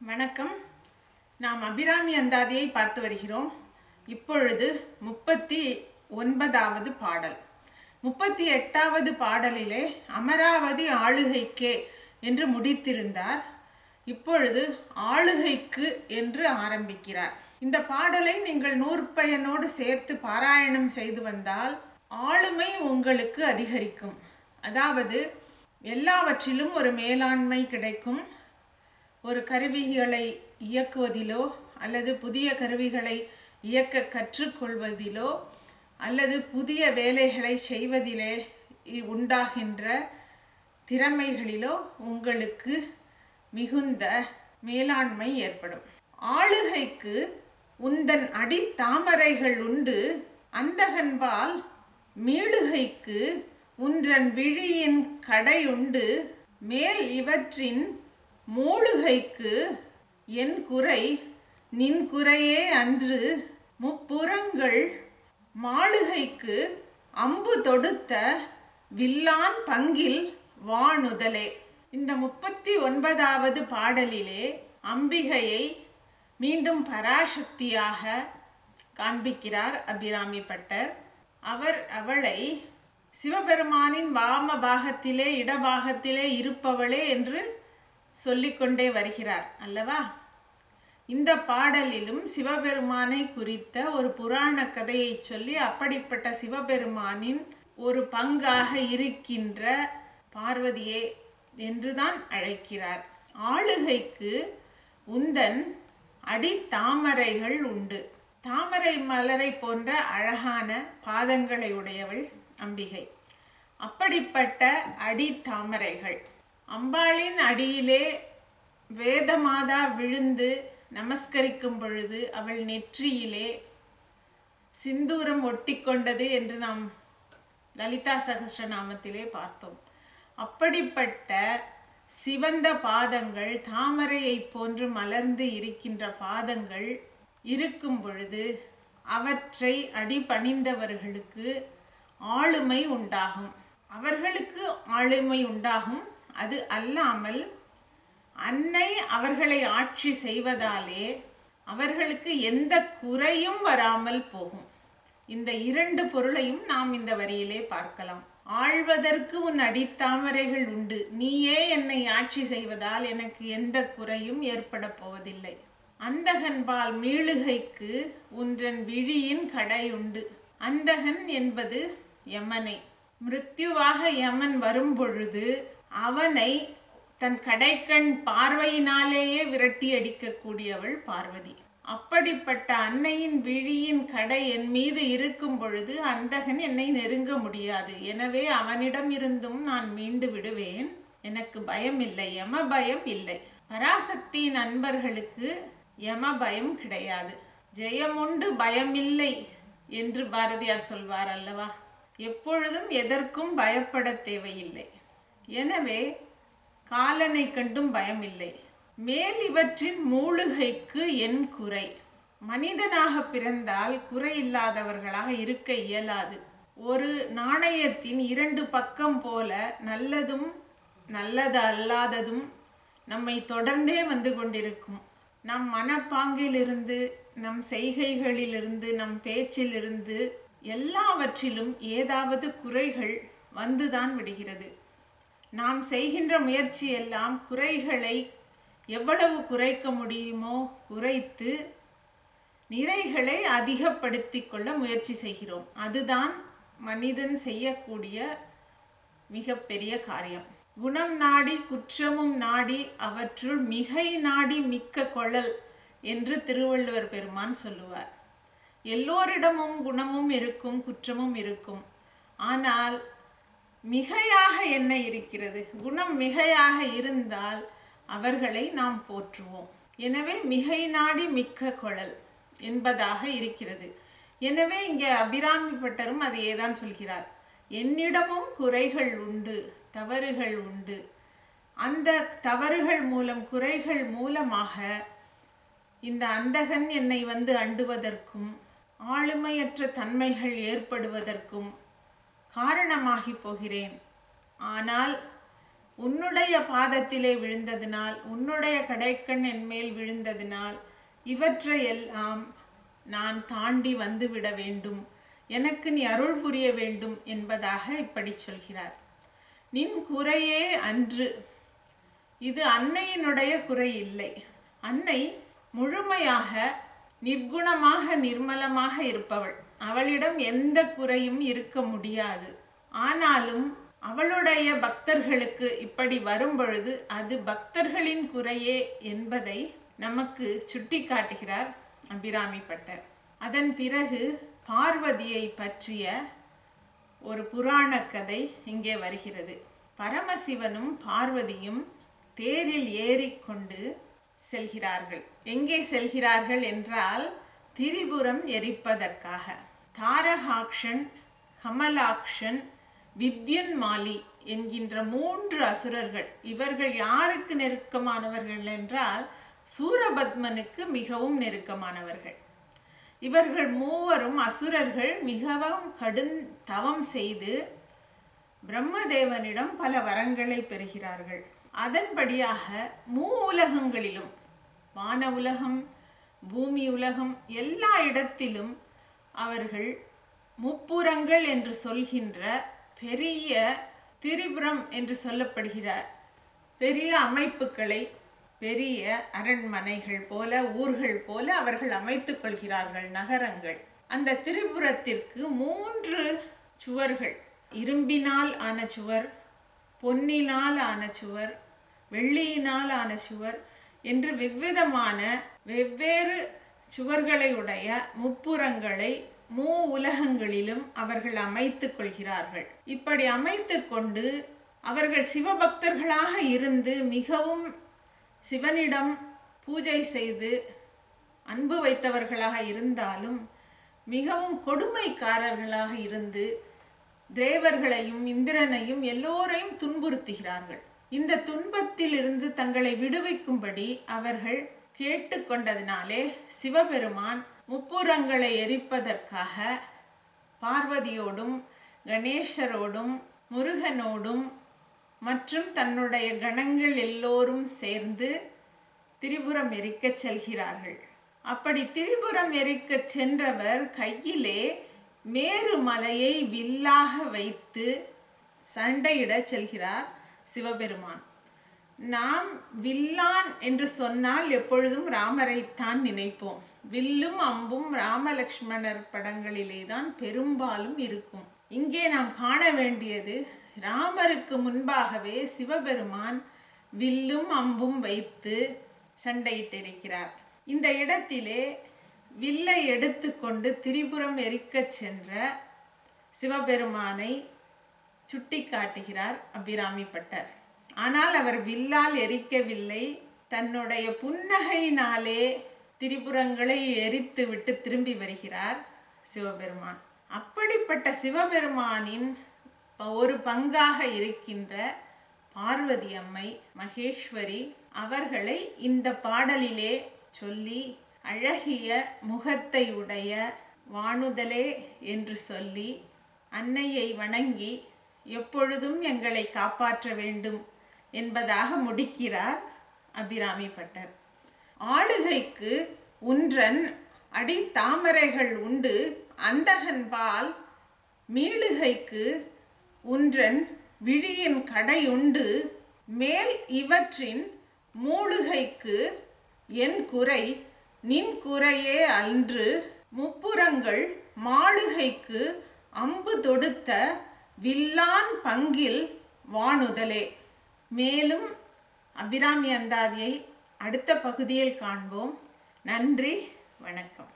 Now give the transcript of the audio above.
வணக்கம். நாம் அபிராமி அந்தாதியை பார்த்து வருகிறோம். இப்பொழுது முப்பத்தி ஒன்பதாவது பாடல். முப்பத்தி எட்டாவது பாடலிலே அமராவதி ஆளுகைக்கே என்று முடித்திருந்தார். இப்பொழுது ஆளுகைக்கு என்று ஆரம்பிக்கிறார். இந்த பாடலை நீங்கள் நூற்பயனோடு சேர்த்து பாராயணம் செய்து வந்தால் ஆளுமை உங்களுக்கு அதிகரிக்கும். அதாவது எல்லாவற்றிலும் ஒரு மேலாண்மை கிடைக்கும். ஒரு கருவிகளை இயக்குவதிலோ அல்லது புதிய கருவிகளை இயக்க கற்றுக்கொள்வதிலோ அல்லது புதிய வேலைகளை செய்வதிலே உண்டாகின்ற திறமைகளிலோ உங்களுக்கு மிகுந்த மேலாண்மை ஏற்படும். ஆளுகைக்கு உந்தன் அடி தாமரைகள் உண்டு. அந்தகன்பால் மீளுகைக்கு உன்றன் விழியின் கடை உண்டு. மேல் இவற்றின் மூழுகைக்கு என் குறை நின் குறையே அன்று. முப்புறங்கள் மாளுகைக்கு அம்பு தொடுத்த வில்லான் பங்கில் வானுதலே. இந்த முப்பத்தி ஒன்பதாவது பாடலிலே அம்பிகையை மீண்டும் பராசக்தியாக காண்பிக்கிறார் அபிராமி பட்டர். அவர் அவளை சிவபெருமானின் வாம பாகத்திலே இடபாகத்திலே இருப்பவளே என்று சொல்லிக்கொண்டே வருகிறார் அல்லவா? இந்த பாடலிலும் சிவபெருமானை குறித்த ஒரு புராண கதையை சொல்லி அப்படிப்பட்ட சிவபெருமானின் ஒரு பங்காக இருக்கின்ற பார்வதியே என்றுதான் அழைக்கிறார். ஆளுகைக்கு உந்தன் அடி தாமரைகள் உண்டு. தாமரை மலரை போன்ற அழகான பாதங்களை உடையவள் அம்பிகை. அப்படிப்பட்ட அடி தாமரைகள் அம்பாளின் அடியிலே வேதமாதா விழுந்து நமஸ்கரிக்கும் பொழுது அவள் நெற்றியிலே சிந்தூரம் ஒட்டிக்கொண்டது என்று நாம் லலிதா சகஸ்ரநாமத்திலே பார்த்தோம். அப்படிப்பட்ட சிவந்த பாதங்கள் தாமரையைப் போன்று மலர்ந்து இருக்கின்ற பாதங்கள் இருக்கும் பொழுது அவற்றை அடிபணிந்தவர்களுக்கு ஆளுமை உண்டாகும். அவர்களுக்கு ஆளுமை உண்டாகும். அது அல்லாமல் அன்னை அவர்களை ஆட்சி செய்வதாலே அவர்களுக்கு எந்த குறையும் வராமல் போகும். இந்த இரண்டு பொருளையும் நாம் இந்த வரியிலே பார்க்கலாம். ஆழ்வதற்கு உன் அடித்தாமரைகள் உண்டு. நீயே என்னை ஆட்சி செய்வதால் எனக்கு எந்த குறையும் ஏற்பட போவதில்லை. அந்தகன்பால் மீளுகைக்கு உன்றன் விழியின் கடை உண்டு. அந்தகன் என்பது யமனை. மிருத்யுவாக யமன் வரும்பொழுது அவனை தன் கடைக்கண் பார்வையினாலேயே விரட்டி அடிக்கக்கூடியவள் பார்வதி. அப்படிப்பட்ட அன்னையின் விழியின் கடை என் மீது இருக்கும் பொழுது அந்தகன் என்னை நெருங்க முடியாது. எனவே அவனிடம் இருந்தும் நான் மீண்டு விடுவேன். எனக்கு பயம் இல்லை யம பயம் இல்லை. பராசக்தியின் அன்பர்களுக்கு யம பயம் கிடையாது. ஜெயமுண்டு பயமில்லை என்று பாரதியார் சொல்வார் அல்லவா? எப்பொழுதும் எதற்கும் பயப்பட தேவையில்லை. எனவே காலனை கண்டும் பயமில்லை. மேல் இவற்றின் மூழுகைக்கு என் குறை. மனிதனாக பிறந்தால் குறை இல்லாதவர்களாக இருக்க இயலாது. ஒரு நாணயத்தின் இரண்டு பக்கம் போல நல்லதும் நல்லது அல்லாததும் நம்மை தொடர்ந்தே வந்து கொண்டிருக்கும். நம் மனப்பாங்கிலிருந்து நம் செய்கைகளிலிருந்து நம் பேச்சிலிருந்து எல்லாவற்றிலும் ஏதாவது குறைகள் வந்துதான் விடுகிறது. நாம் செய்கின்ற முயற்சி எல்லாம் குறைகளை எவ்வளவு குறைக்க முடியுமோ குறைத்து நிறைகளை அதிகப்படுத்தி கொள்ள முயற்சி செய்கிறோம். அதுதான் மனிதன் செய்யக்கூடிய மிகப்பெரிய காரியம். குணம் நாடி குற்றமும் நாடி அவற்றுள் மிகை நாடி மிக்க கொழல் என்று திருவள்ளுவர் பெருமான் சொல்லுவார். எல்லோரிடமும் குணமும் இருக்கும் குற்றமும் இருக்கும். ஆனால் மிகையாக என்ன இருக்கிறது? குணம் மிகையாக இருந்தால் அவர்களை நாம் போற்றுவோம். எனவே மிகை நாடி மிக்க குழல் என்பதாக இருக்கிறது. எனவே இங்கே அபிராமி பட்டரும் அதையே தான் சொல்கிறார். என்னிடமும் குறைகள் உண்டு தவறுகள் உண்டு. அந்த தவறுகள் மூலம் குறைகள் மூலமாக இந்த அந்தகன் என்னை வந்து அண்டுவதற்கும் ஆளுமையற்ற தன்மைகள் ஏற்படுவதற்கும் காரணமாகி போகிறேன். ஆனால் உன்னுடைய பாதத்திலே விழுந்ததினால் உன்னுடைய கடைக்கண் என் மேல் விழுந்ததினால் இவற்றை எல்லாம் நான் தாண்டி வந்துவிட வேண்டும். எனக்கு நீ அருள் புரிய வேண்டும் என்பதாக இப்படி சொல்கிறார். நின் குறையே அன்று. இது அன்னையினுடைய குறை இல்லை. அன்னை முழுமையாக நிர்குணமாக நிர்மலமாக இருப்பவள். அவளிடம் எந்த குறையும் இருக்க முடியாது. ஆனாலும் அவளுடைய பக்தர்களுக்கு இப்படி வரும்பொழுது அது பக்தர்களின் குறையே என்பதை நமக்கு சுட்டி காட்டுகிறார் அபிராமி பட்டர். அதன் பிறகு பார்வதியை பற்றிய ஒரு புராண கதை இங்கே வருகிறது. பரமசிவனும் பார்வதியும் தேரில் ஏறிக்கொண்டு செல்கிறார்கள். எங்கே செல்கிறார்கள் என்றால் திரிபுரம் எரிப்பதற்காக. தாரகாக்ஷன் கமலாக்ஷன் வித்யுன்மாலி என்கின்ற மூன்று அசுரர்கள். இவர்கள் யாருக்கு நெருக்கமானவர்கள் என்றால் சூரபத்மனுக்கு மிகவும் நெருக்கமானவர்கள். இவர்கள் மூவரும் அசுரர்கள் மிகவும் கடும் தவம் செய்து பிரம்மதேவனிடம் பல வரங்களை பெறுகிறார்கள். அதன்படியாக மூ உலகங்களிலும் வான உலகம் பூமி உலகம் எல்லா இடத்திலும் அவர்கள் முப்புறங்கள் என்று சொல்கின்ற பெரிய திரிபுரம் என்று சொல்லப்படுகிற பெரிய அமைப்புகளை பெரிய அரண்மனைகள் போல ஊர்கள் போல அவர்கள் அமைத்துக் கொள்கிறார்கள் நகரங்கள். அந்த திரிபுரத்திற்கு மூன்று சுவர்கள். இரும்பினால் ஆன சுவர் பொன்னினால் ஆன சுவர் வெள்ளியினால் ஆன சுவர் என்று வெவ்விதமான வெவ்வேறு சுவர்களை உடைய முப்புறங்களை மூ உலகங்களிலும் அவர்கள் அமைத்து கொள்கிறார்கள். இப்படி அமைத்து கொண்டு அவர்கள் சிவபக்தர்களாக இருந்து மிகவும் சிவனிடம் பூஜை செய்து அன்பு வைத்தவர்களாக இருந்தாலும் மிகவும் கொடுமைக்காரர்களாக இருந்து தேவர்களையும் இந்திரனையும் எல்லோரையும் துன்புறுத்துகிறார்கள். இந்த துன்பத்தில் இருந்து தங்களை விடுவிக்கும்படி அவர்கள் கேட்டுக்கொண்டதினாலே சிவபெருமான் முப்புரங்களை எரிப்பதற்காக பார்வதியோடும் கணேசரோடும் முருகனோடும் மற்றும் தன்னுடைய கணங்கள் எல்லோரும் சேர்ந்து திரிபுரம் எரிக்கச் செல்கிறார்கள். அப்படி திரிபுரம் எரிக்கச் சென்றவர் கையிலே மேரு மலையை வில்லாக வைத்து சண்டையிடச் செல்கிறார் சிவபெருமான். நாம் வில்லான் என்று சொன்னால் எப்பொழுதும் ராமரைத்தான் நினைப்போம். வில்லும் அம்பும் ராமலக்ஷ்மணர் படங்களிலே தான் பெரும்பாலும் இருக்கும். இங்கே நாம் காண வேண்டியது ராமருக்கு முன்பாகவே சிவபெருமான் வில்லும் அம்பும் வைத்து சண்டையிட்டிருக்கிறார். இந்த இடத்திலே வில்லை எடுத்துக்கொண்டு திரிபுரம் எரிக்கச் சென்ற சிவபெருமானை சுட்டி காட்டுகிறார் அபிராமி பட்டர் ஆனால் அவர் வில்லால் எரிக்கவில்லை. தன்னுடைய புன்னகையினாலே திரிபுரங்களை எரித்து விட்டு திரும்பி வருகிறார் சிவபெருமான். அப்படிப்பட்ட சிவபெருமானின் ஒரு பங்காக இருக்கின்ற பார்வதி அம்மை மகேஸ்வரி அவர்களை இந்த பாடலிலே சொல்லி அழகிய முகத்தை உடைய வாணுதலே என்று சொல்லி அன்னையை வணங்கி எப்பொழுதும் எங்களை காப்பாற்ற வேண்டும் என்பதாக முடிக்கிறார் அபிராமி பட்டர். ஆளுகைக்கு உன்றன் அடி தாமரைகள் உண்டு அந்தகன்பால் மீளுகைக்கு உன்றன் விழியின் கடையுண்டு மேல் இவற்றின் மூழுகைக்கு என் குறை நின் குறையே அன்று. முப்புறங்கள் மாளுகைக்கு அம்பு தொடுத்த வில்லான் பங்கில் வானுதலே. மேலும் அபிராமி அந்தாதியை அடுத்த பகுதியில் காண்போம். நன்றி வணக்கம்.